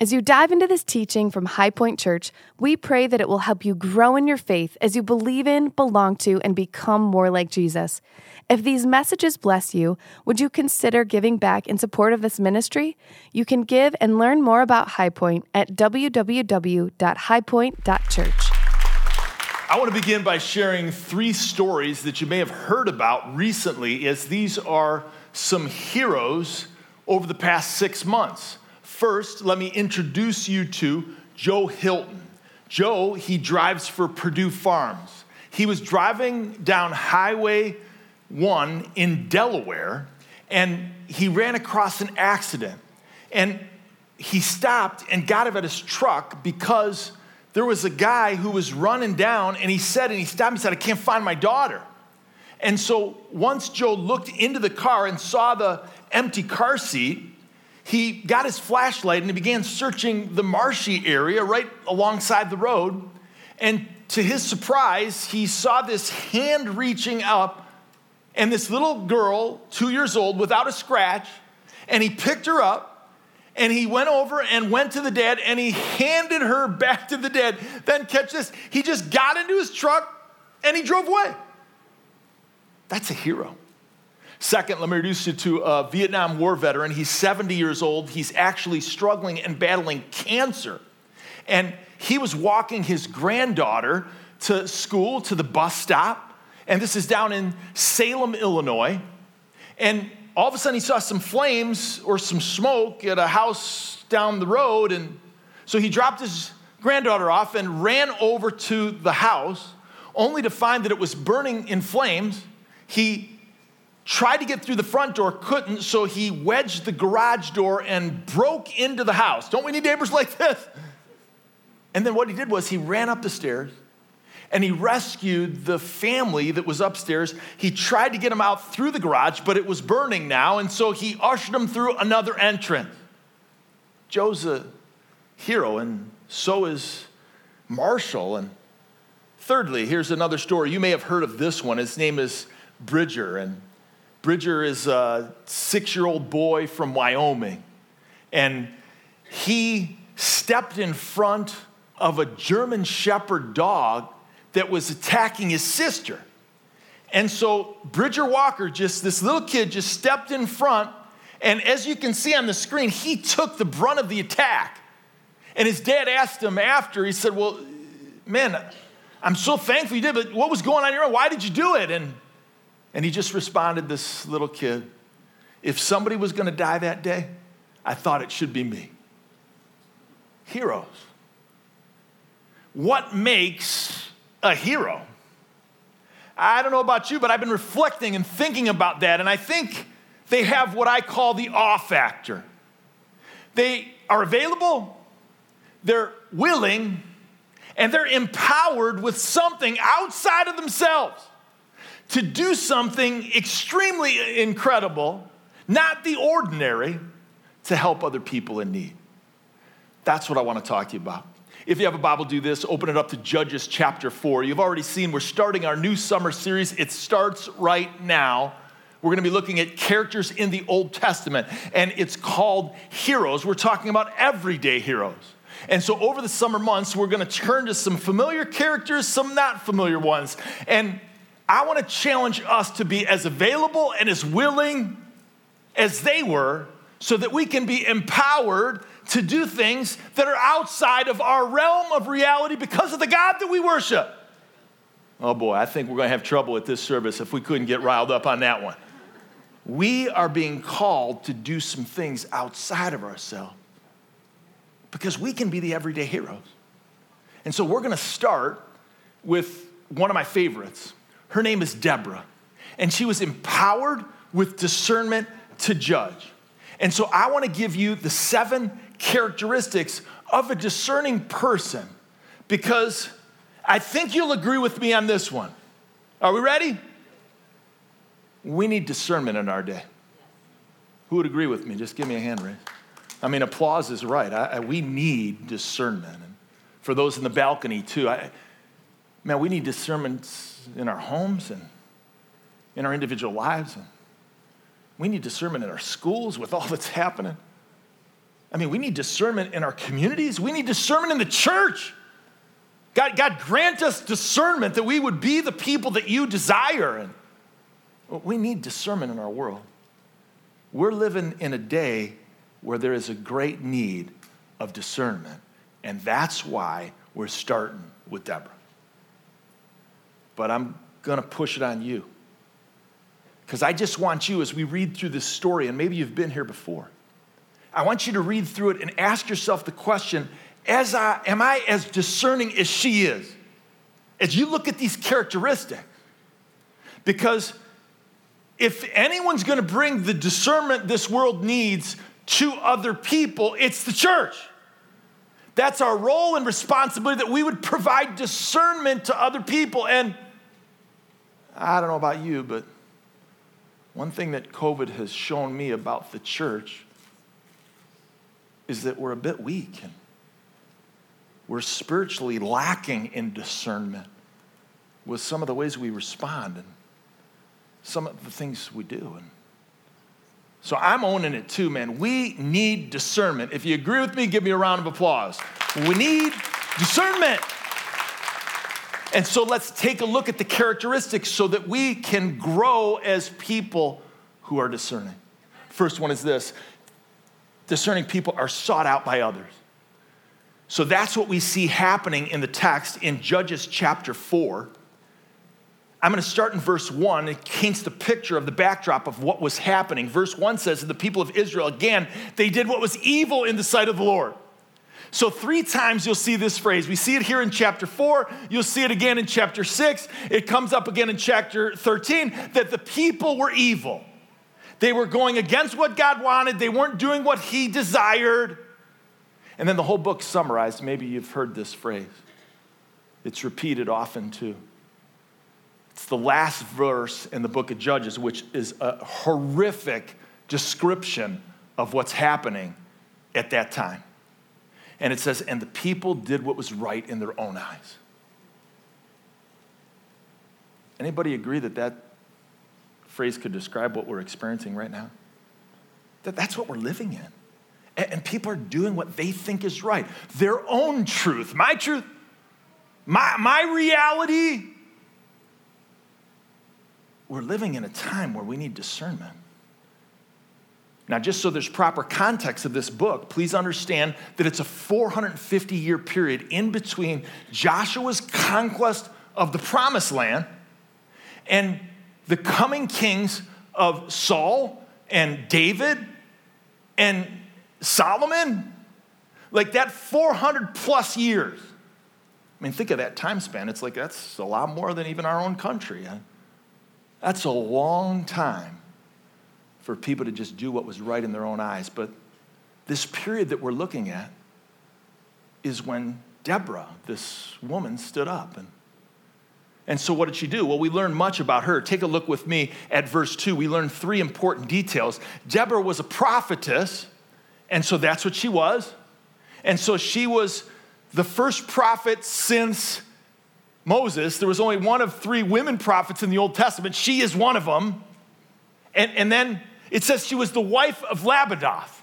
As you dive into this teaching from High Point Church, we pray that it will help you grow in your faith as you believe in, belong to, and become more like Jesus. If these messages bless you, would you consider giving back in support of this ministry? You can give and learn more about High Point at www.highpoint.church. I want to begin by sharing three stories that you may have heard about recently, as these are some heroes over the past six months. First, let me introduce you to Joe Hilton. Joe, he drives for Perdue Farms. He was driving down Highway 1 in Delaware and he ran across an accident. And he stopped and got out of his truck because there was a guy who was running down and he said, and he stopped and said, I can't find my daughter. And so once Joe looked into the car and saw the empty car seat, he got his flashlight and he began searching the marshy area right alongside the road. And to his surprise, he saw this hand reaching up and this little girl, two years old, without a scratch, and he picked her up and he went over and went to the dead and he handed her back to the dead. Then, catch this, he just got into his truck and he drove away. That's a hero. Second, let me introduce you to a Vietnam War veteran. He's 70 years old. He's actually struggling and battling cancer. And he was walking his granddaughter to school, to the bus stop. And this is down in Salem, Illinois. And all of a sudden, he saw some flames or some smoke at a house down the road. And so he dropped his granddaughter off and ran over to the house, only to find that it was burning in flames. He tried to get through the front door, couldn't, so he wedged the garage door and broke into the house. Don't we need neighbors like this? And then what he did was he ran up the stairs and he rescued the family that was upstairs. He tried to get them out through the garage, but it was burning now, and so he ushered them through another entrance. Joe's a hero, and so is Marshall. And thirdly, here's another story. You may have heard of this one. His name is Bridger, and Bridger is a six year old boy from Wyoming, and he stepped in front of a German Shepherd dog that was attacking his sister. And so Bridger Walker, just this little kid, just stepped in front, and as you can see on the screen, he took the brunt of the attack. And his dad asked him after, he said, Well, man, I'm so thankful you did, but what was going on your here? Why did you do it? And and he just responded, this little kid, if somebody was going to die that day, I thought it should be me. Heroes. What makes a hero? I don't know about you, but I've been reflecting and thinking about that, and I think they have what I call the awe factor. They are available, they're willing, and they're empowered with something outside of themselves to do something extremely incredible, not the ordinary, to help other people in need. That's what I want to talk to you about. If you have a Bible, do this. Open it up to Judges chapter 4. You've already seen we're starting our new summer series. It starts right now. We're going to be looking at characters in the Old Testament, and it's called Heroes. We're talking about everyday heroes. And so, over the summer months, we're going to turn to some familiar characters, some not familiar ones. And I want to challenge us to be as available and as willing as they were so that we can be empowered to do things that are outside of our realm of reality because of the God that we worship. Oh boy, I think we're going to have trouble at this service if we couldn't get riled up on that one. We are being called to do some things outside of ourselves because we can be the everyday heroes. And so we're going to start with one of my favorites. Her name is Deborah, and she was empowered with discernment to judge. And so I want to give you the seven characteristics of a discerning person because I think you'll agree with me on this one. Are we ready? We need discernment in our day. Who would agree with me? Just give me a hand raise. I mean, applause is right. I, I, we need discernment. And for those in the balcony, too, I, man, we need discernment in our homes and in our individual lives. And we need discernment in our schools with all that's happening. I mean, we need discernment in our communities, we need discernment in the church. God, God, grant us discernment that we would be the people that you desire. And we need discernment in our world. We're living in a day where there is a great need of discernment. And that's why we're starting with Deborah. But I'm going to push it on you. Because I just want you, as we read through this story, and maybe you've been here before, I want you to read through it and ask yourself the question as I, am I as discerning as she is? As you look at these characteristics. Because if anyone's gonna bring the discernment this world needs to other people, it's the church. That's our role and responsibility that we would provide discernment to other people. And I don't know about you, but one thing that COVID has shown me about the church is that we're a bit weak and we're spiritually lacking in discernment with some of the ways we respond and some of the things we do. And so I'm owning it too, man. We need discernment. If you agree with me, give me a round of applause. We need discernment. And so let's take a look at the characteristics so that we can grow as people who are discerning. First one is this discerning people are sought out by others. So that's what we see happening in the text in Judges chapter 4. I'm going to start in verse 1. It paints the picture of the backdrop of what was happening. Verse 1 says, The people of Israel, again, they did what was evil in the sight of the Lord. So, three times you'll see this phrase. We see it here in chapter 4. You'll see it again in chapter 6. It comes up again in chapter 13 that the people were evil. They were going against what God wanted, they weren't doing what He desired. And then the whole book summarized. Maybe you've heard this phrase, it's repeated often too. It's the last verse in the book of Judges, which is a horrific description of what's happening at that time. And it says, And the people did what was right in their own eyes. Anybody agree that that phrase could describe what we're experiencing right now? That that's what we're living in and people are doing what they think is right their own truth my truth my, my reality we're living in a time where we need discernment now just so there's proper context of this book please understand that it's a 450 year period in between joshua's conquest of the promised land and the coming kings of saul and david and Solomon, like that 400 plus years. I mean, think of that time span. It's like that's a lot more than even our own country. That's a long time for people to just do what was right in their own eyes. But this period that we're looking at is when Deborah, this woman, stood up. And, and so, what did she do? Well, we learn much about her. Take a look with me at verse 2. We learn three important details. Deborah was a prophetess and so that's what she was. And so she was the first prophet since Moses. There was only one of three women prophets in the Old Testament. She is one of them. And, and then it says she was the wife of Lapidoth.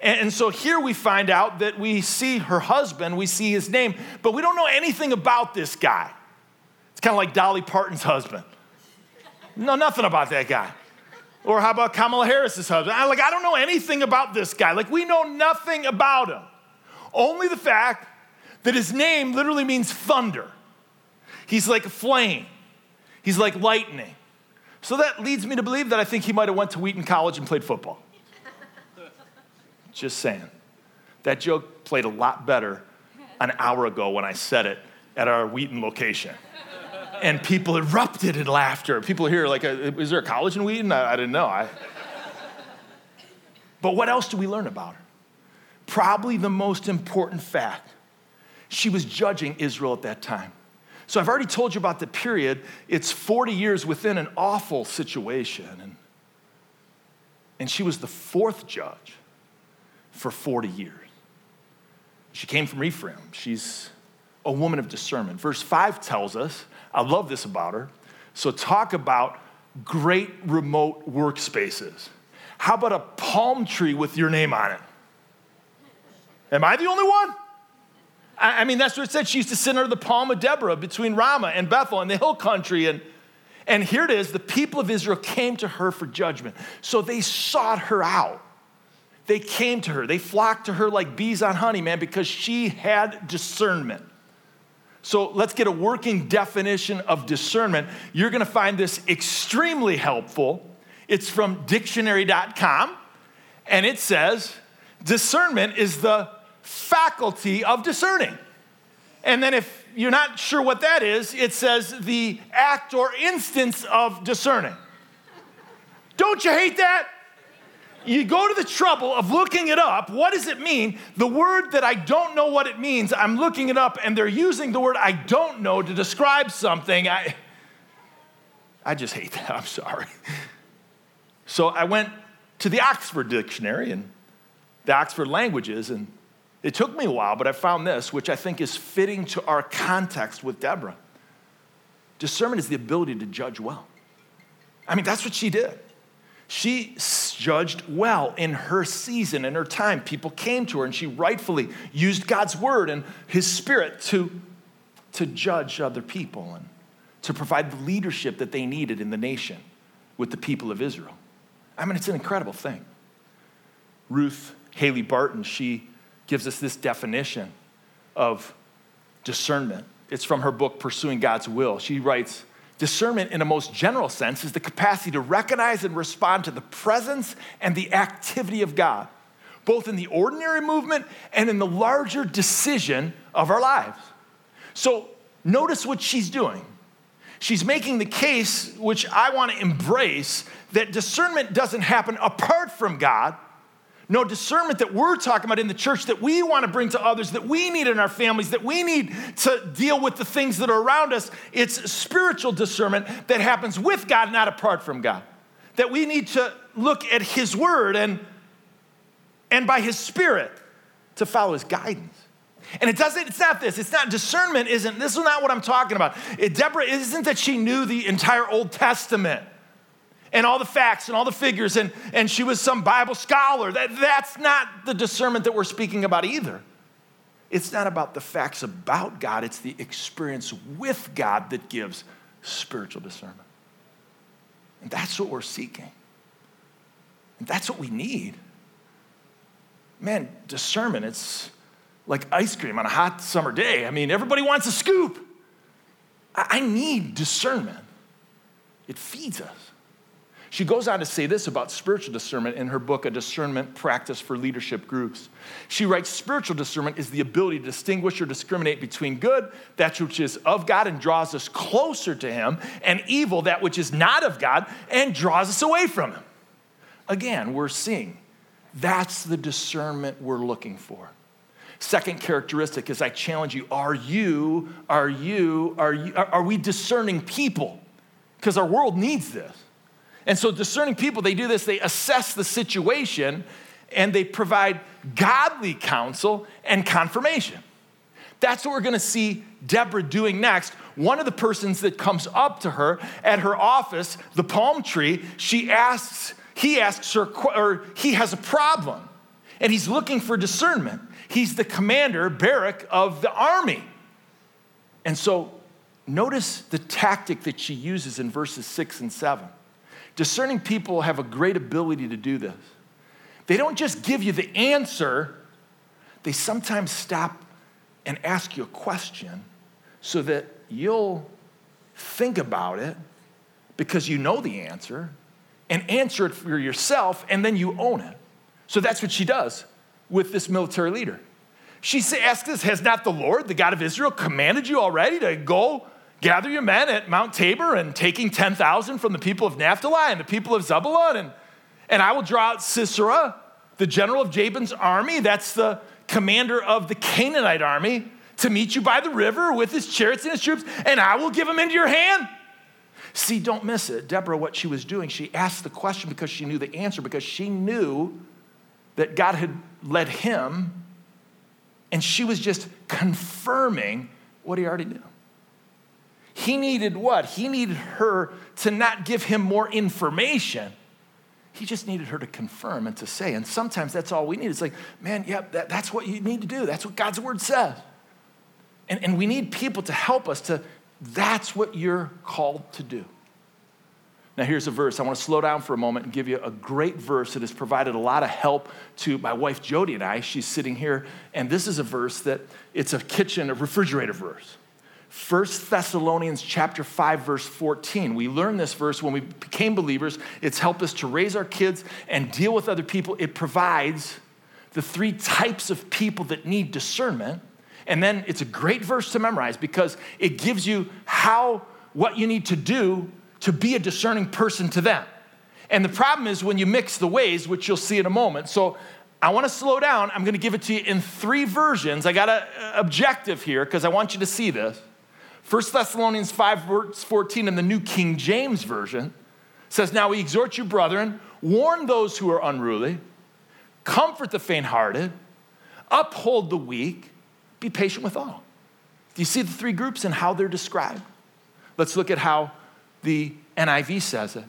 And, and so here we find out that we see her husband, we see his name, but we don't know anything about this guy. It's kind of like Dolly Parton's husband. No, nothing about that guy. Or how about Kamala Harris's husband? I, like, I don't know anything about this guy. Like, we know nothing about him. Only the fact that his name literally means thunder. He's like a flame. He's like lightning. So that leads me to believe that I think he might have went to Wheaton College and played football. Just saying. That joke played a lot better an hour ago when I said it at our Wheaton location and people erupted in laughter. People here like, uh, is there a college in Wheaton? I, I didn't know. I... But what else do we learn about her? Probably the most important fact. She was judging Israel at that time. So I've already told you about the period. It's 40 years within an awful situation. And, and she was the fourth judge for 40 years. She came from Ephraim. She's a woman of discernment. Verse 5 tells us I love this about her. So, talk about great remote workspaces. How about a palm tree with your name on it? Am I the only one? I, mean, that's what it said. She used to sit under the palm of Deborah between Ramah and Bethel and the hill country. And, and here it is the people of Israel came to her for judgment. So they sought her out. They came to her. They flocked to her like bees on honey, man, because she had discernment. So let's get a working definition of discernment. You're going to find this extremely helpful. It's from dictionary.com, and it says discernment is the faculty of discerning. And then if you're not sure what that is, it says the act or instance of discerning. Don't you hate that? you go to the trouble of looking it up. What does it mean? The word that I don't know what it means, I'm looking it up, and they're using the word I don't know to describe something. I, I just hate that. I'm sorry. So I went to the Oxford Dictionary and the Oxford Languages, and it took me a while, but I found this, which I think is fitting to our context with Deborah. Discernment is the ability to judge well. I mean, that's what she did. She judged well in her season, in her time. People came to her, and she rightfully used God's word and his spirit to, to judge other people and to provide the leadership that they needed in the nation with the people of Israel. I mean, it's an incredible thing. Ruth Haley Barton, she gives us this definition of discernment. It's from her book, Pursuing God's Will. She writes, Discernment, in a most general sense, is the capacity to recognize and respond to the presence and the activity of God, both in the ordinary movement and in the larger decision of our lives. So, notice what she's doing. She's making the case, which I want to embrace, that discernment doesn't happen apart from God, no discernment that we're talking about in the church that we want to bring to others, that we need in our families, that we need to deal with the things that are around us. It's spiritual discernment that happens with God, not apart from God. That we need to look at His Word and, and by His Spirit to follow His guidance. And it doesn't, it's not this, it's not discernment, isn't, this is not what I'm talking about. It, Deborah isn't that she knew the entire Old Testament and all the facts and all the figures, and, and she was some Bible scholar. That, that's not the discernment that we're speaking about either. It's not about the facts about God, it's the experience with God that gives spiritual discernment. And that's what we're seeking. And that's what we need. Man, discernment, it's like ice cream on a hot summer day. I mean, everybody wants a scoop. I need discernment, it feeds us. She goes on to say this about spiritual discernment in her book, A Discernment Practice for Leadership Groups. She writes Spiritual discernment is the ability to distinguish or discriminate between good, that which is of God and draws us closer to Him, and evil, that which is not of God and draws us away from Him. Again, we're seeing that's the discernment we're looking for. Second characteristic is I challenge you are you, are you, are you, are we discerning people? Because our world needs this. And so, discerning people, they do this, they assess the situation and they provide godly counsel and confirmation. That's what we're gonna see Deborah doing next. One of the persons that comes up to her at her office, the palm tree, she asks, he asks her, or he has a problem, and he's looking for discernment. He's the commander, Barak, of the army. And so, notice the tactic that she uses in verses six and seven. Discerning people have a great ability to do this. They don't just give you the answer, they sometimes stop and ask you a question so that you'll think about it because you know the answer and answer it for yourself and then you own it. So that's what she does with this military leader. She asks this Has not the Lord, the God of Israel, commanded you already to go gather your men at Mount Tabor and taking 10,000 from the people of Naphtali and the people of Zebulun. And, and I will draw out Sisera, the general of Jabin's army. That's the commander of the Canaanite army to meet you by the river with his chariots and his troops, and I will give him into your hand. See, don't miss it. Deborah, what she was doing, she asked the question because she knew the answer, because she knew that God had led him, and she was just confirming what he already knew. He needed what? He needed her to not give him more information. He just needed her to confirm and to say. And sometimes that's all we need. It's like, man, yeah, that, that's what you need to do. That's what God's word says. And, and we need people to help us to, that's what you're called to do. Now, here's a verse. I want to slow down for a moment and give you a great verse that has provided a lot of help to my wife Jody and I. She's sitting here, and this is a verse that it's a kitchen, a refrigerator verse. 1 Thessalonians chapter 5 verse 14. We learned this verse when we became believers. It's helped us to raise our kids and deal with other people. It provides the three types of people that need discernment. And then it's a great verse to memorize because it gives you how what you need to do to be a discerning person to them. And the problem is when you mix the ways, which you'll see in a moment. So I want to slow down. I'm going to give it to you in three versions. I got an objective here because I want you to see this. 1 Thessalonians 5, verse 14 in the New King James Version says, Now we exhort you, brethren, warn those who are unruly, comfort the faint hearted, uphold the weak, be patient with all. Do you see the three groups and how they're described? Let's look at how the NIV says it.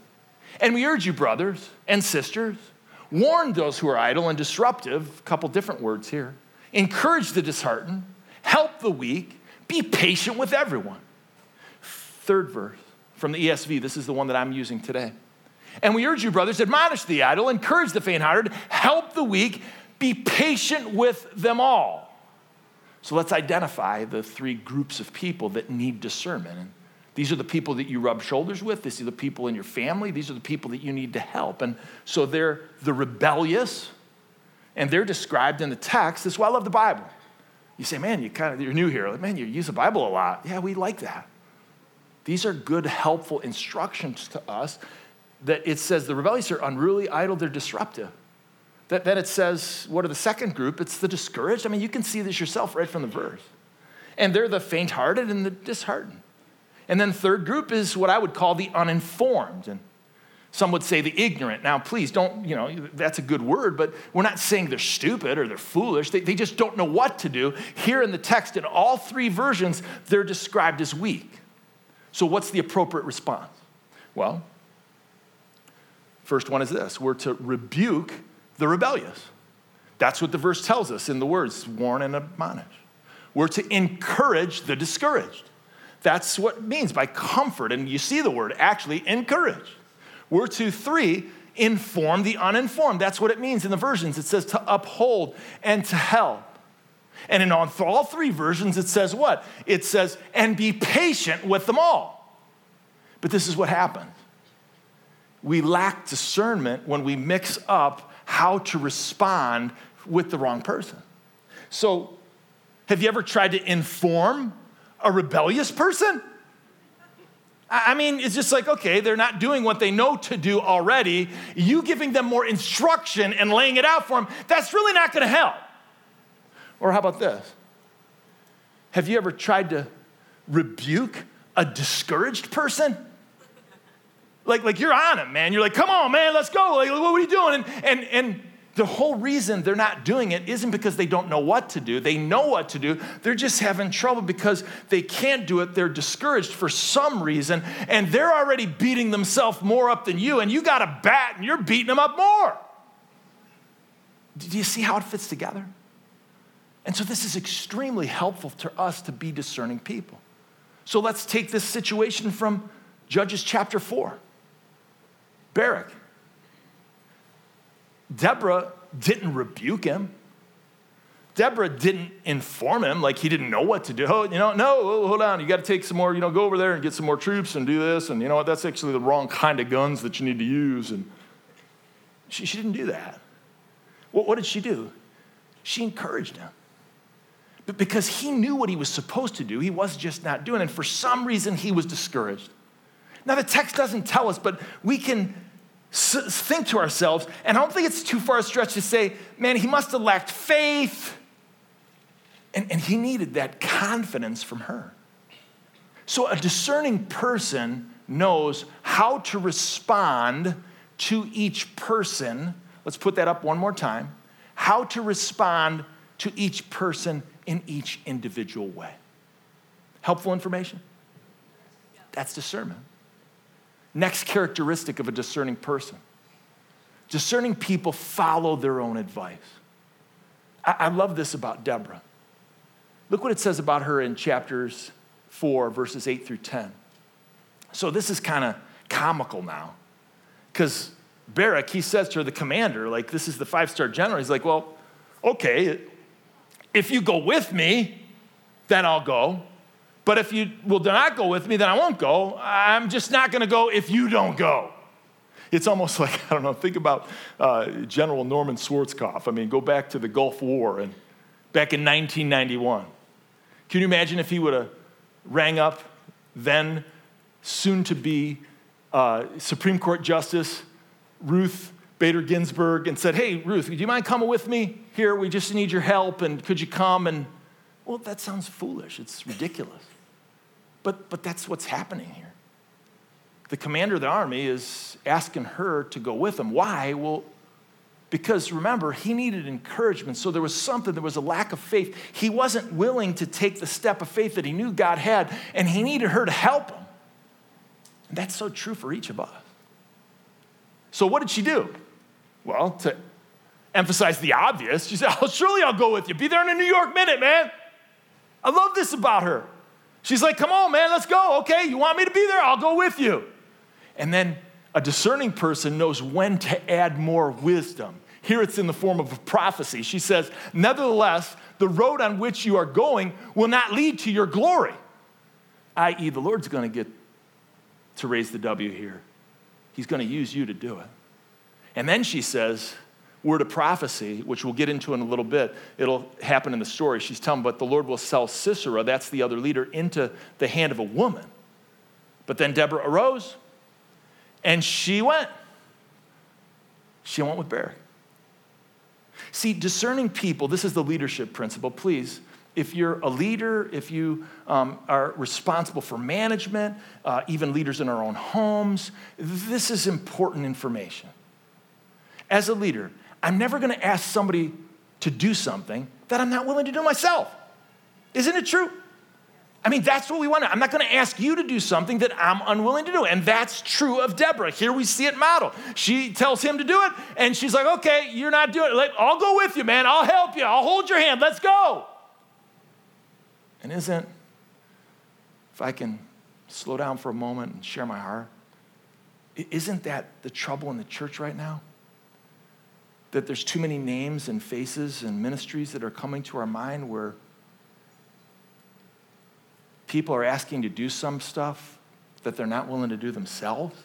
And we urge you, brothers and sisters, warn those who are idle and disruptive, a couple different words here, encourage the disheartened, help the weak, be patient with everyone. Third verse from the ESV, this is the one that I'm using today. And we urge you, brothers, admonish the idle, encourage the faint hearted, help the weak, be patient with them all. So let's identify the three groups of people that need discernment. And these are the people that you rub shoulders with. These are the people in your family. These are the people that you need to help. And so they're the rebellious, and they're described in the text. That's why I love the Bible. You say, man, you kind of, you're new here. Like, man, you use the Bible a lot. Yeah, we like that. These are good, helpful instructions to us that it says the rebellious are unruly, idle, they're disruptive. That, then it says, what are the second group? It's the discouraged. I mean, you can see this yourself right from the verse. And they're the faint hearted and the disheartened. And then third group is what I would call the uninformed. And some would say the ignorant. Now, please don't, you know, that's a good word, but we're not saying they're stupid or they're foolish. They, they just don't know what to do. Here in the text, in all three versions, they're described as weak. So, what's the appropriate response? Well, first one is this we're to rebuke the rebellious. That's what the verse tells us in the words warn and admonish. We're to encourage the discouraged. That's what it means by comfort. And you see the word actually encourage. We're to three, inform the uninformed. That's what it means in the versions. It says to uphold and to help. And in all three versions, it says what? It says, and be patient with them all. But this is what happens we lack discernment when we mix up how to respond with the wrong person. So, have you ever tried to inform a rebellious person? I mean, it's just like, okay, they're not doing what they know to do already. You giving them more instruction and laying it out for them, that's really not gonna help. Or how about this? Have you ever tried to rebuke a discouraged person? Like, like you're on it, man. You're like, come on, man, let's go. Like, what are you doing? And, and, and the whole reason they're not doing it isn't because they don't know what to do. They know what to do. They're just having trouble because they can't do it. They're discouraged for some reason, and they're already beating themselves more up than you, and you got a bat and you're beating them up more. Do you see how it fits together? And so, this is extremely helpful to us to be discerning people. So, let's take this situation from Judges chapter 4. Barak, Deborah didn't rebuke him. Deborah didn't inform him like he didn't know what to do. Oh, you know, no, oh, hold on. You got to take some more, you know, go over there and get some more troops and do this. And you know what? That's actually the wrong kind of guns that you need to use. And she, she didn't do that. What, what did she do? She encouraged him. But because he knew what he was supposed to do, he was just not doing it. And for some reason, he was discouraged. Now, the text doesn't tell us, but we can think to ourselves, and I don't think it's too far a stretch to say, man, he must have lacked faith. And, and he needed that confidence from her. So a discerning person knows how to respond to each person. Let's put that up one more time. How to respond to each person in each individual way. Helpful information? That's discernment. Next characteristic of a discerning person Discerning people follow their own advice. I, I love this about Deborah. Look what it says about her in chapters 4, verses 8 through 10. So this is kind of comical now because Barak, he says to her, the commander, like, this is the five star general. He's like, well, okay, if you go with me, then I'll go. But if you will not go with me, then I won't go. I'm just not going to go if you don't go. It's almost like, I don't know, think about uh, General Norman Schwarzkopf. I mean, go back to the Gulf War and back in 1991. Can you imagine if he would have rang up then soon to be uh, Supreme Court Justice Ruth Bader Ginsburg and said, Hey, Ruth, do you mind coming with me here? We just need your help, and could you come? And, well, that sounds foolish. It's ridiculous. But, but that's what's happening here. The commander of the army is asking her to go with him. Why? Well, because remember, he needed encouragement. So there was something, there was a lack of faith. He wasn't willing to take the step of faith that he knew God had, and he needed her to help him. And that's so true for each of us. So what did she do? Well, to emphasize the obvious, she said, Oh, surely I'll go with you. Be there in a New York minute, man. I love this about her. She's like, Come on, man, let's go. Okay, you want me to be there? I'll go with you. And then a discerning person knows when to add more wisdom. Here it's in the form of a prophecy. She says, Nevertheless, the road on which you are going will not lead to your glory, i.e., the Lord's going to get to raise the W here. He's going to use you to do it. And then she says, word of prophecy, which we'll get into in a little bit. It'll happen in the story. She's telling, but the Lord will sell Sisera, that's the other leader, into the hand of a woman. But then Deborah arose and she went. She went with Barak. See, discerning people, this is the leadership principle. Please if you're a leader, if you um, are responsible for management, uh, even leaders in our own homes, this is important information. As a leader, I'm never going to ask somebody to do something that I'm not willing to do myself. Isn't it true? I mean, that's what we want. I'm not going to ask you to do something that I'm unwilling to do. And that's true of Deborah. Here we see it modeled. She tells him to do it, and she's like, okay, you're not doing it. Like, I'll go with you, man. I'll help you. I'll hold your hand. Let's go. And isn't, if I can slow down for a moment and share my heart, isn't that the trouble in the church right now? That there's too many names and faces and ministries that are coming to our mind where people are asking to do some stuff that they're not willing to do themselves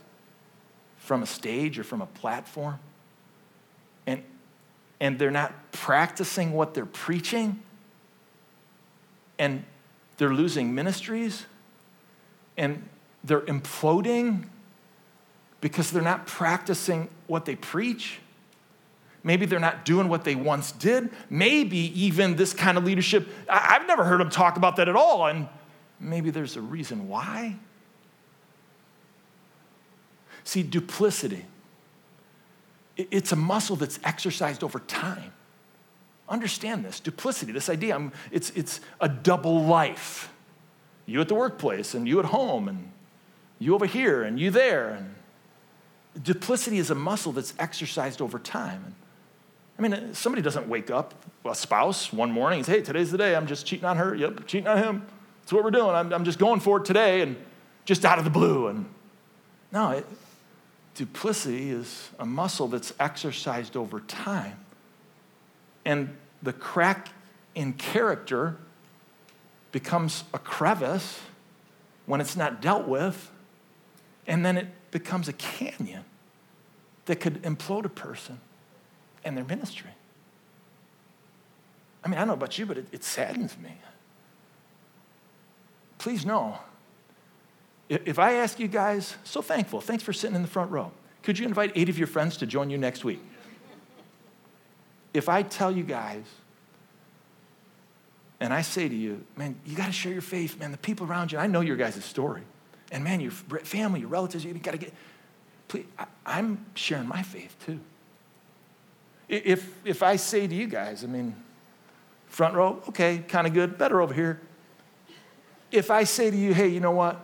from a stage or from a platform. And, and they're not practicing what they're preaching and they're losing ministries and they're imploding because they're not practicing what they preach. Maybe they're not doing what they once did. Maybe even this kind of leadership, I've never heard them talk about that at all. And maybe there's a reason why. See, duplicity, it's a muscle that's exercised over time. Understand this duplicity, this idea, I'm, it's, it's a double life. You at the workplace, and you at home, and you over here, and you there. And duplicity is a muscle that's exercised over time. I mean, somebody doesn't wake up, a spouse, one morning and say, hey, today's the day, I'm just cheating on her. Yep, cheating on him. That's what we're doing. I'm, I'm just going for it today and just out of the blue. And no, it, duplicity is a muscle that's exercised over time. And the crack in character becomes a crevice when it's not dealt with, and then it becomes a canyon that could implode a person and their ministry. I mean, I don't know about you, but it, it saddens me. Please know, if I ask you guys, so thankful, thanks for sitting in the front row. Could you invite eight of your friends to join you next week? if I tell you guys, and I say to you, man, you got to share your faith, man. The people around you, I know your guys' story. And man, your family, your relatives, you got to get, please, I, am sharing my faith too. If, if I say to you guys, I mean, front row, okay, kind of good, better over here. If I say to you, hey, you know what?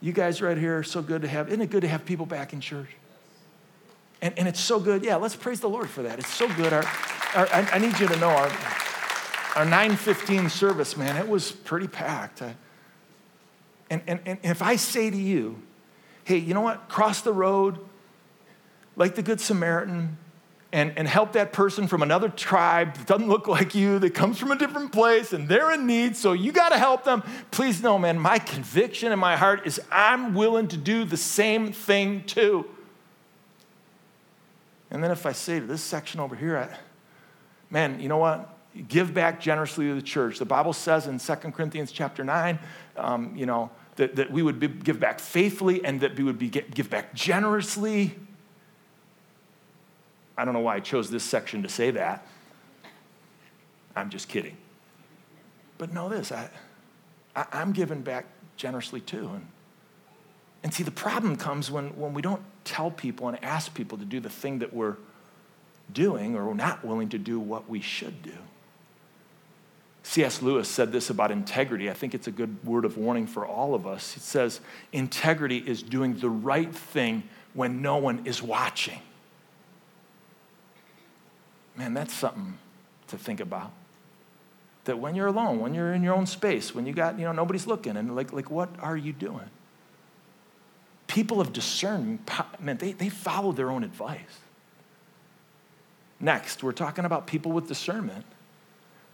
You guys right here are so good to have, isn't it good to have people back in church? And, and it's so good. Yeah, let's praise the Lord for that. It's so good. Our, our, I, I, need you to know our, our 915 service, man, it was pretty packed. I, and, and, and if I say to you, hey, you know what? Cross the road like the Good Samaritan and, and help that person from another tribe that doesn't look like you, that comes from a different place, and they're in need, so you got to help them. Please know, man, my conviction in my heart is I'm willing to do the same thing too. And then if I say to this section over here, I, man, you know what? Give back generously to the church. The Bible says in 2 Corinthians chapter 9, um, you know, that, that we would be, give back faithfully and that we would be, give back generously. I don't know why I chose this section to say that. I'm just kidding. But know this I, I, am giving back generously too. And, and see, the problem comes when, when we don't tell people and ask people to do the thing that we're doing or we're not willing to do what we should do. C.S. Lewis said this about integrity. I think it's a good word of warning for all of us. It says, Integrity is doing the right thing when no one is watching. Man, that's something to think about. That when you're alone, when you're in your own space, when you got, you know, nobody's looking, and like, like what are you doing? People of discernment, man, they, they follow their own advice. Next, we're talking about people with discernment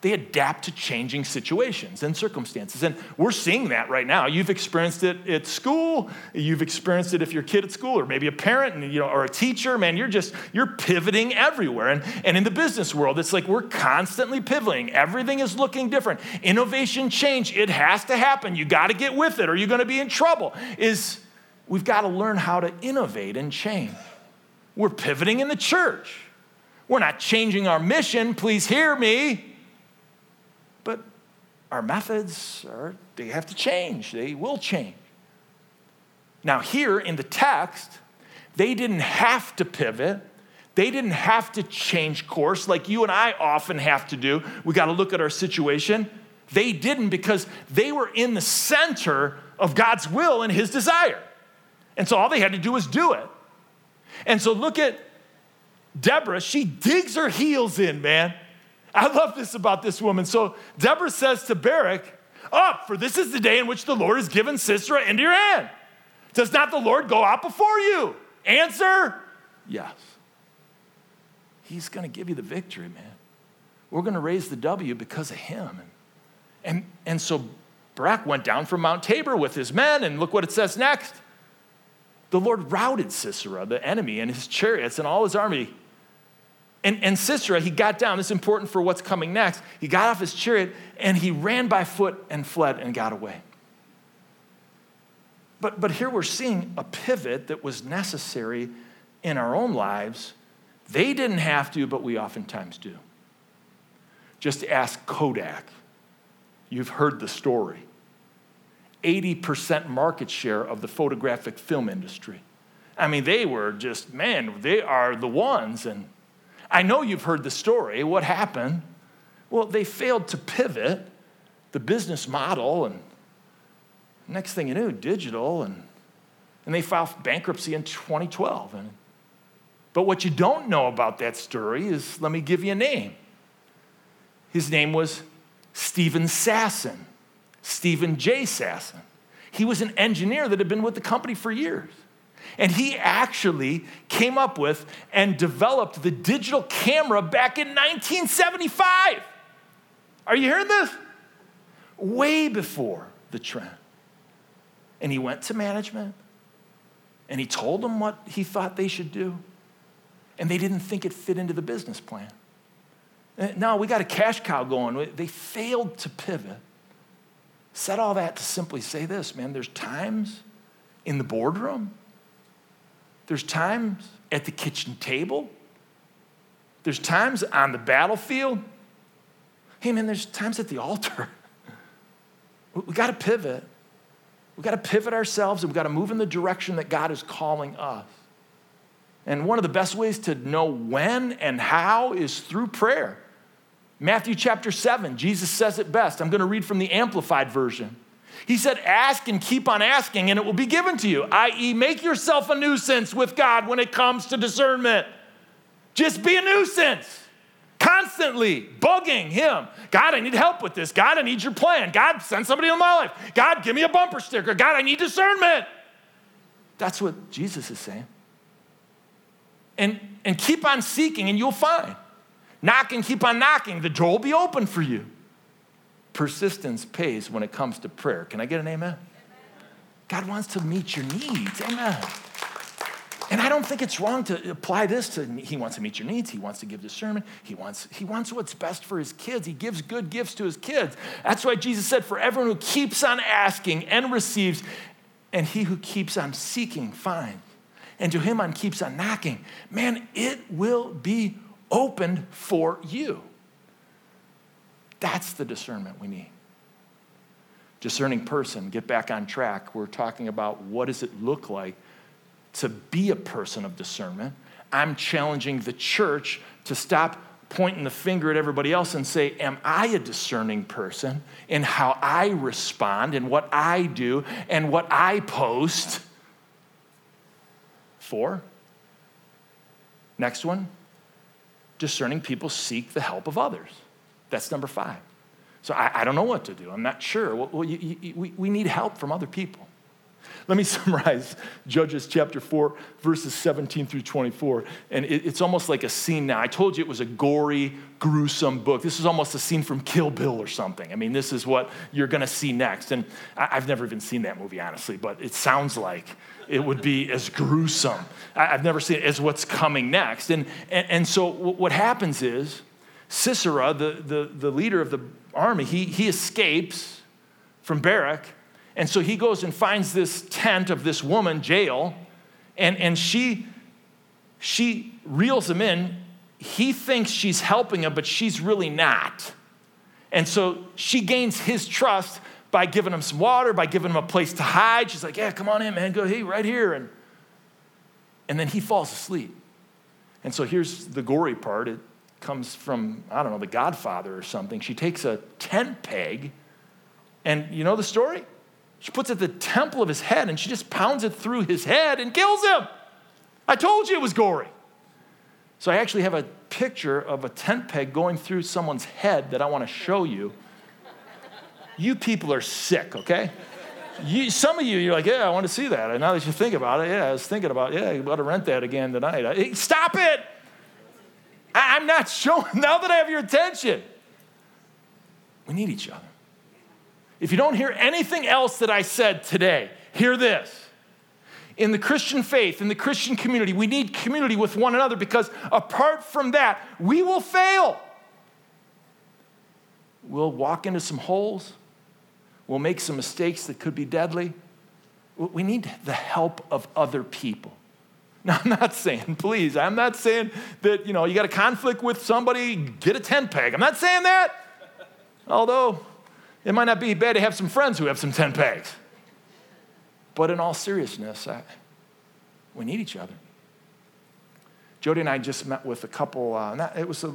they adapt to changing situations and circumstances. And we're seeing that right now. You've experienced it at school. You've experienced it if you're a kid at school or maybe a parent and, you know, or a teacher. Man, you're just, you're pivoting everywhere. And, and in the business world, it's like we're constantly pivoting. Everything is looking different. Innovation change, it has to happen. You got to get with it or you're going to be in trouble. Is we've got to learn how to innovate and change. We're pivoting in the church. We're not changing our mission. Please hear me our methods are, they have to change. They will change. Now, here in the text, they didn't have to pivot. They didn't have to change course like you and I often have to do. We got to look at our situation. They didn't because they were in the center of God's will and His desire. And so all they had to do was do it. And so look at Deborah. She digs her heels in, man. I love this about this woman. So Deborah says to Barak, Up, for this is the day in which the Lord has given Sisera into your hand. Does not the Lord go out before you? Answer, yes. He's going to give you the victory, man. We're going to raise the W because of him. And, and, so Barak went down from Mount Tabor with his men, and look what it says next. The Lord routed Sisera, the enemy, and his chariots and all his army and, and Sisera, he got down. This is important for what's coming next. He got off his chariot and he ran by foot and fled and got away. But, but here we're seeing a pivot that was necessary in our own lives. They didn't have to, but we oftentimes do. Just ask Kodak. You've heard the story. 80% market share of the photographic film industry. I mean, they were just, man, they are the ones. And I know you've heard the story. What happened? Well, they failed to pivot the business model, and next thing you knew, digital, and, and they filed bankruptcy in 2012. And, but what you don't know about that story is let me give you a name. His name was Steven Sasson, Steven J. Sasson. He was an engineer that had been with the company for years. And he actually came up with and developed the digital camera back in 1975. Are you hearing this? Way before the trend. And he went to management and he told them what he thought they should do. And they didn't think it fit into the business plan. Uh, no, we got a cash cow going. They failed to pivot. Said all that to simply say this, man, there's times in the boardroom there's times at the kitchen table. There's times on the battlefield. Hey, man, there's times at the altar. We got to pivot. We got to pivot ourselves and we got to move in the direction that God is calling us. And one of the best ways to know when and how is through prayer. Matthew chapter 7, Jesus says it best. I'm going to read from the Amplified version. He said, Ask and keep on asking, and it will be given to you, i.e., make yourself a nuisance with God when it comes to discernment. Just be a nuisance. Constantly bugging him. God, I need help with this. God, I need your plan. God, send somebody in my life. God, give me a bumper sticker. God, I need discernment. That's what Jesus is saying. And, and keep on seeking, and you'll find. Knock and keep on knocking. The door will be open for you. Persistence pays when it comes to prayer. Can I get an amen? God wants to meet your needs. Amen. And I don't think it's wrong to apply this to he wants to meet your needs, he wants to give discernment, he wants, he wants what's best for his kids. He gives good gifts to his kids. That's why Jesus said, For everyone who keeps on asking and receives, and he who keeps on seeking finds. And to him on keeps on knocking, man, it will be opened for you. That's the discernment we need. Discerning person, get back on track. We're talking about what does it look like to be a person of discernment. I'm challenging the church to stop pointing the finger at everybody else and say, Am I a discerning person in how I respond and what I do and what I post? Four. Next one discerning people seek the help of others. That's number five. So I, I don't know what to do. I'm not sure. Well, well you, you, we, we need help from other people. Let me summarize Judges chapter 4, verses 17 through 24. And it, it's almost like a scene now. I told you it was a gory, gruesome book. This is almost a scene from Kill Bill or something. I mean, this is what you're going to see next. And I, have never even seen that movie, honestly, but it sounds like it would be as gruesome. I, have never seen it as what's coming next. And, and, and so what happens is Sisera, the, the, the leader of the army, he, he escapes from Barak and so he goes and finds this tent of this woman, Jael, and, and she, she reels him in. He thinks she's helping him, but she's really not. And so she gains his trust by giving him some water, by giving him a place to hide. She's like, Yeah, come on in, man. Go, hey, right here. And, and then he falls asleep. And so here's the gory part. It comes from, I don't know, the Godfather or something. She takes a tent peg, and you know the story? She puts it at the temple of his head and she just pounds it through his head and kills him. I told you it was gory. So I actually have a picture of a tent peg going through someone's head that I want to show you. You people are sick, okay? You, some of you, you're like, yeah, I want to see that. And now that you think about it, yeah, I was thinking about, yeah, you got to rent that again tonight. I, stop it! I, I'm not showing, now that I have your attention. We need each other. If you don't hear anything else that I said today, hear this. In the Christian faith, in the Christian community, we need community with one another because apart from that, we will fail. We'll walk into some holes. We'll make some mistakes that could be deadly. We need the help of other people. Now, I'm not saying, please, I'm not saying that, you know, you got a conflict with somebody, get a tent peg. I'm not saying that. Although, it might not be bad to have some friends who have some tent pegs. But in all seriousness, I, we need each other. Jody and I just met with a couple, uh, not, it was uh,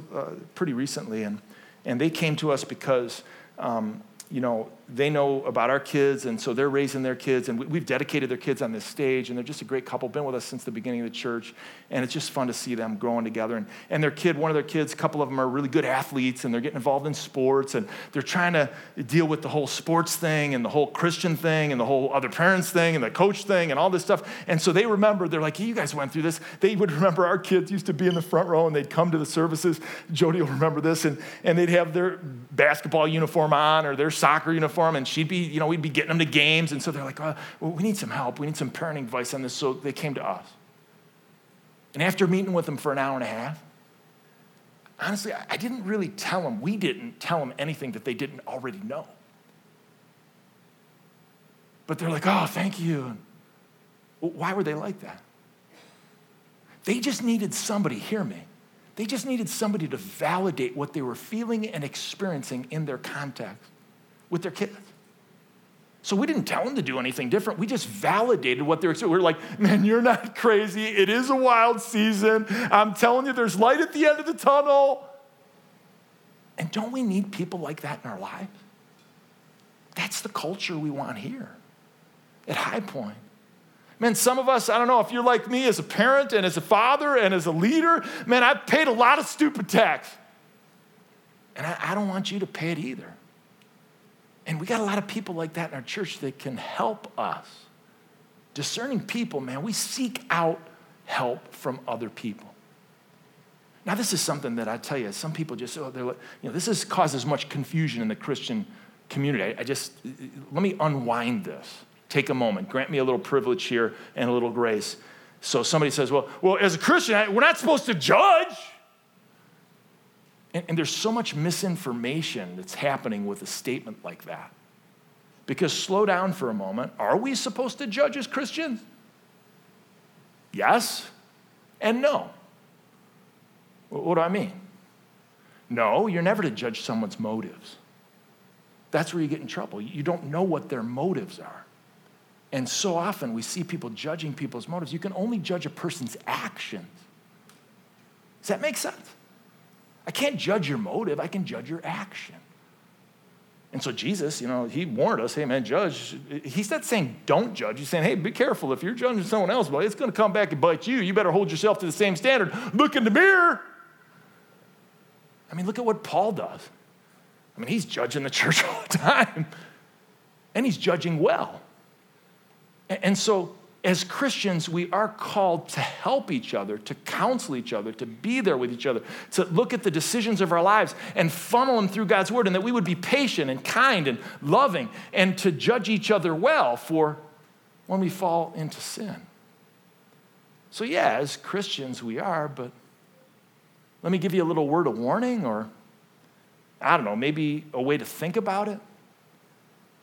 pretty recently, and, and they came to us because um, you know, they know about our kids, and so they're raising their kids, and we've dedicated their kids on this stage, and they're just a great couple, been with us since the beginning of the church, and it's just fun to see them growing together. And, and their kid, one of their kids, a couple of them are really good athletes, and they're getting involved in sports, and they're trying to deal with the whole sports thing, and the whole Christian thing, and the whole other parents thing, and the coach thing, and all this stuff. And so they remember, they're like, hey, you guys went through this. They would remember our kids used to be in the front row, and they'd come to the services. Jody will remember this, and, and they'd have their basketball uniform on, or their soccer uniform, and she'd be, you know, we'd be getting them to games. And so they're like, oh, well, we need some help. We need some parenting advice on this. So they came to us. And after meeting with them for an hour and a half, honestly, I didn't really tell them, we didn't tell them anything that they didn't already know. But they're like, oh, thank you. Why were they like that? They just needed somebody, hear me, they just needed somebody to validate what they were feeling and experiencing in their context with their kids. So we didn't tell them to do anything different. We just validated what they're We are like, man, you're not crazy. It is a wild season. I'm telling you, there's light at the end of the tunnel. And don't we need people like that in our lives? That's the culture we want here at High Point. Man, some of us, I don't know if you're like me as a parent and as a father and as a leader, man, I've paid a lot of stupid tax. And I, I don't want you to pay it either. And we got a lot of people like that in our church that can help us. Discerning people, man, we seek out help from other people. Now, this is something that I tell you, some people just, oh, they're, you know, this is, causes much confusion in the Christian community. I, I just, let me unwind this. Take a moment. Grant me a little privilege here and a little grace. So somebody says, well, well as a Christian, we're not supposed to judge. And, and there's so much misinformation that's happening with a statement like that. Because slow down for a moment. Are we supposed to judge as Christians? Yes and no. What do I mean? No, you're never to judge someone's motives. That's where you get in trouble. You don't know what their motives are. And so often we see people judging people's motives. You can only judge a person's actions. Does that make sense? I can't judge your motive, I can judge your action. And so Jesus, you know, he warned us, hey man, judge. He's not saying don't judge. He's saying, hey, be careful. If you're judging someone else, well, it's going to come back and bite you. You better hold yourself to the same standard. Look in the mirror. I mean, look at what Paul does. I mean, he's judging the church all the time, and he's judging well. And so as Christians, we are called to help each other, to counsel each other, to be there with each other, to look at the decisions of our lives and funnel them through God's word, and that we would be patient and kind and loving, and to judge each other well for when we fall into sin. So, yeah, as Christians, we are, but let me give you a little word of warning, or I don't know, maybe a way to think about it.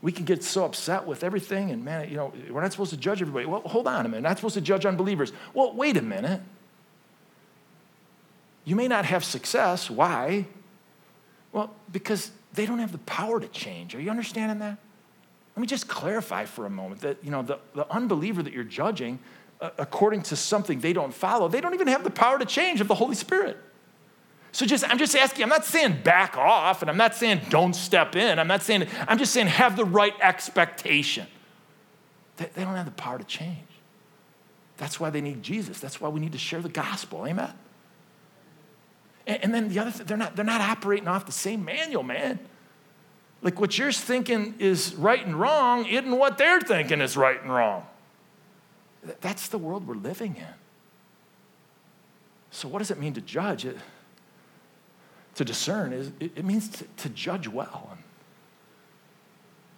We can get so upset with everything, and man, you know, we're not supposed to judge everybody. Well, hold on a minute, not supposed to judge unbelievers. Well, wait a minute. You may not have success. Why? Well, because they don't have the power to change. Are you understanding that? Let me just clarify for a moment that, you know, the, the unbeliever that you're judging, uh, according to something they don't follow, they don't even have the power to change of the Holy Spirit. So just I'm just asking, I'm not saying back off and I'm not saying don't step in. I'm not saying I'm just saying have the right expectation. They, they don't have the power to change. That's why they need Jesus. That's why we need to share the gospel. Amen. And, and then the other thing, they're not they're not operating off the same manual, man. Like what you're thinking is right and wrong isn't what they're thinking is right and wrong. That's the world we're living in. So what does it mean to judge? It, to discern is it, means to, to judge well.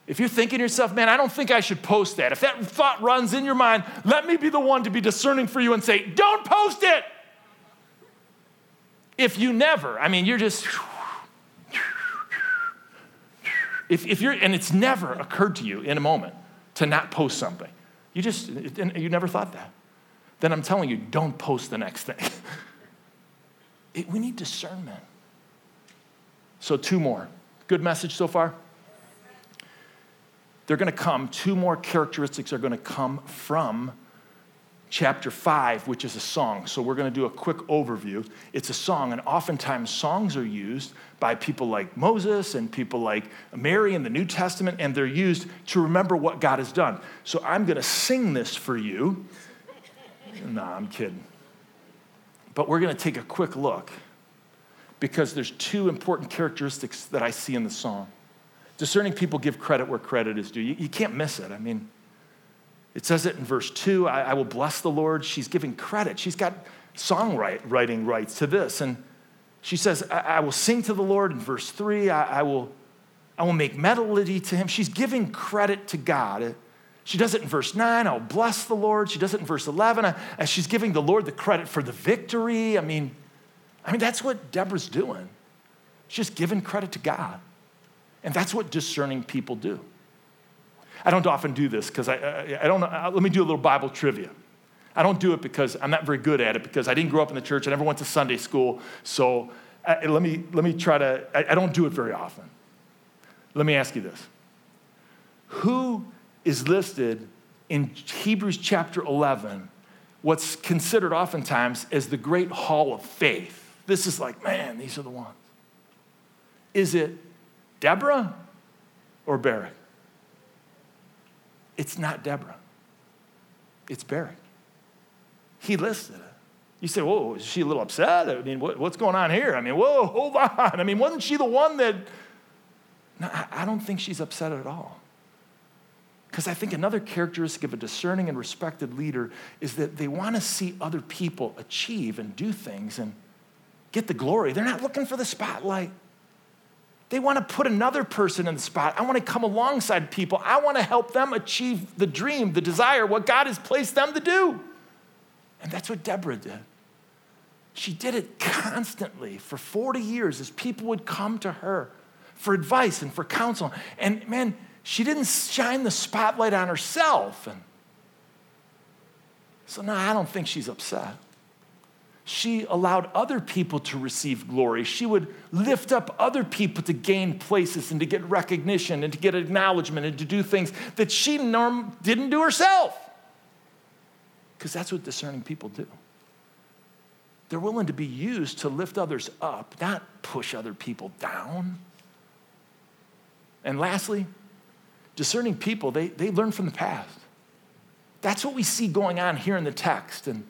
If you're thinking to yourself, man, I don't think I should post that, if that thought runs in your mind, let me be the one to be discerning for you and say, don't post it. If you never, I mean, you're just, if, if you're, and it's never occurred to you in a moment to not post something, you just, you never thought that, then I'm telling you, don't post the next thing. It, we need discernment. So, two more. Good message so far? They're going to come, two more characteristics are going to come from chapter 5, which is a song. So, we're going to do a quick overview. It's a song, and oftentimes songs are used by people like Moses and people like Mary in the New Testament, and they're used to remember what God has done. So, I'm going to sing this for you. Nah, I'm kidding. But we're going to take a quick look because there's two important characteristics that I see in the song. Discerning people give credit where credit is due. You, you can't miss it. I mean, it says it in verse two I, I will bless the Lord. She's giving credit. She's got songwriting rights to this. And she says, I, I will sing to the Lord in verse three. I, I, will, I will make melody to him. She's giving credit to God. She does it in verse 9, I'll bless the Lord. She does it in verse 11, uh, as she's giving the Lord the credit for the victory. I mean, I mean, that's what Deborah's doing. She's just giving credit to God. And that's what discerning people do. I don't often do this because I, I, I, don't. Uh, let me do a little Bible trivia. I don't do it because I'm not very good at it because I didn't grow up in the church. I never went to Sunday school. So uh, let, me, let me try to, I, I don't do it very often. Let me ask you this Who is listed in Hebrews chapter 11, what's considered oftentimes as the great hall of faith? This is like, man, these are the ones. Is it Deborah or Barak? It's not Deborah, it's Barak. He listed it. You say, whoa, is she a little upset? I mean, what, what's going on here? I mean, whoa, hold on. I mean, wasn't she the one that. No, I don't think she's upset at all. Because I think another characteristic of a discerning and respected leader is that they want to see other people achieve and do things and get the glory. They're not looking for the spotlight. They want to put another person in the spot. I want to come alongside people. I want to help them achieve the dream, the desire, what God has placed them to do. And that's what Deborah did. She did it constantly for 40 years as people would come to her for advice and for counsel. And man, she didn't shine the spotlight on herself. And so, no, I don't think she's upset. She allowed other people to receive glory. She would lift up other people to gain places and to get recognition and to get acknowledgement and to do things that she norm- didn't do herself. Because that's what discerning people do. They're willing to be used to lift others up, not push other people down. And lastly, discerning people, they, they learn from the past. That's what we see going on here in the text. And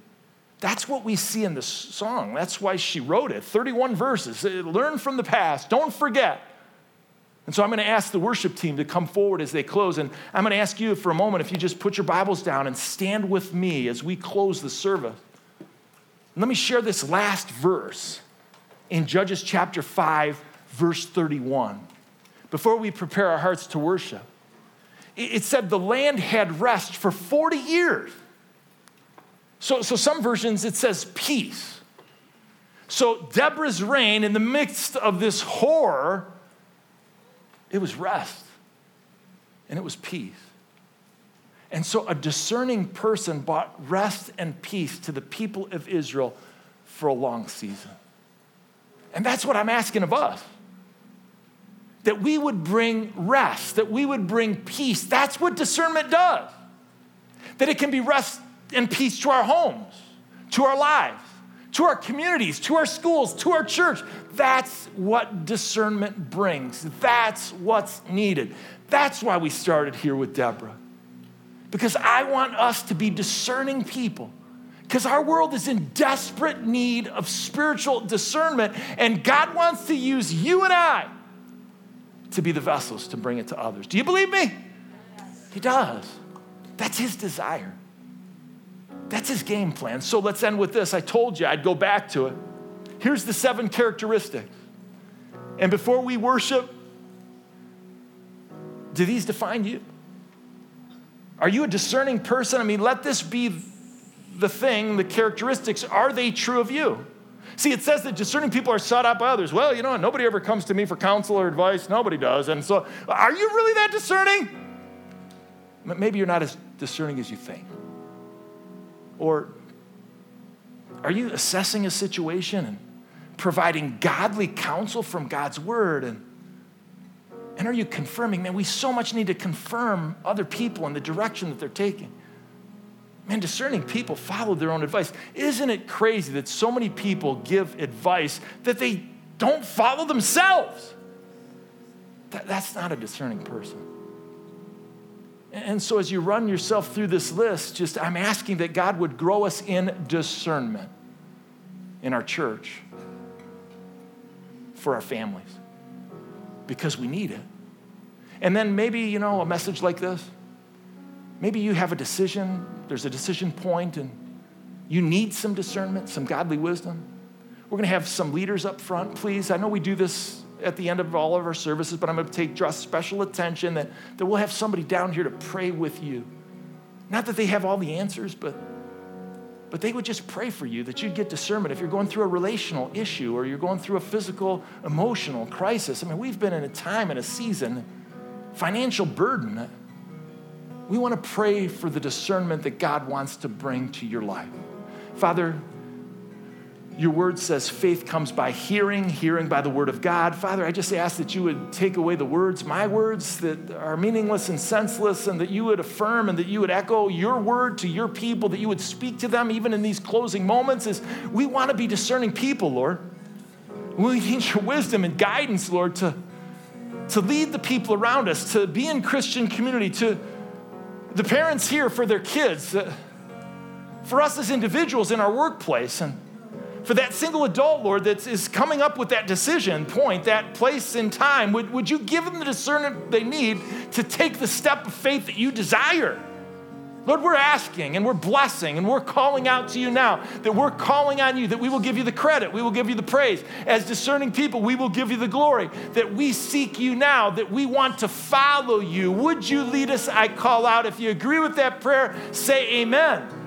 that's what we see in this song. That's why she wrote it 31 verses. Uh, learn from the past, don't forget. And so I'm going to ask the worship team to come forward as they close. And I'm going to ask you for a moment if you just put your Bibles down and stand with me as we close the service. Let me share this last verse in Judges chapter 5, verse 31. Before we prepare our hearts to worship, it said the land had rest for 40 years. So, so some versions it says peace. So Deborah's reign in the midst of this horror, it was rest and it was peace. And so a discerning person brought rest and peace to the people of Israel for a long season. And that's what I'm asking of us. That we would bring rest, that we would bring peace. That's what discernment does. That it can be rest and peace to our homes, to our lives, to our communities, to our schools, to our church. That's what discernment brings. That's what's needed. That's why we started here with Deborah because I want us to be discerning people. Because our world is in desperate need of spiritual discernment, and God wants to use you and I to be the vessels to bring it to others. Do you believe me? He does. That's his desire. That's his game plan. So let's end with this. I told you I'd go back to it. Here's the seven characteristics. And before we worship, do these define you? Are you a discerning person? I mean, let this be the thing, the characteristics. Are they true of you? See, it says that discerning people are sought out by others. Well, you know, nobody ever comes to me for counsel or advice. Nobody does. And so, are you really that discerning? Maybe you're not as discerning as you think. Or are you assessing a situation and providing godly counsel from God's word and and are you confirming? Man, we so much need to confirm other people in the direction that they're taking. Man, discerning people follow their own advice. Isn't it crazy that so many people give advice that they don't follow themselves? That, that's not a discerning person. And so, as you run yourself through this list, just I'm asking that God would grow us in discernment in our church, for our families, because we need it. And then maybe, you know, a message like this. Maybe you have a decision, there's a decision point, and you need some discernment, some godly wisdom. We're going to have some leaders up front, please. I know we do this at the end of all of our services, but I'm going to take draw special attention that, that we'll have somebody down here to pray with you. Not that they have all the answers, but but they would just pray for you that you'd get discernment if you're going through a relational issue or you're going through a physical, emotional crisis. I mean, we've been in a time and a season financial burden, we want to pray for the discernment that God wants to bring to your life. Father, your word says faith comes by hearing, hearing by the word of God. Father, I just ask that you would take away the words, my words that are meaningless and senseless, and that you would affirm and that you would echo your word to your people, that you would speak to them even in these closing moments. As we want to be discerning people, Lord. We need your wisdom and guidance, Lord, to to lead the people around us, to be in Christian community, to, the parents here for their kids, uh, for us as individuals in our workplace, and for that single adult, Lord, that is coming up with that decision point, that place in time, would, would you give them the discernment they need to take the step of faith that you desire? Lord, we're asking and we're blessing and we're calling out to you now that we're calling on you, that we will give you the credit, we will give you the praise. As discerning people, we will give you the glory, that we seek you now, that we want to follow you. Would you lead us? I call out. If you agree with that prayer, say amen.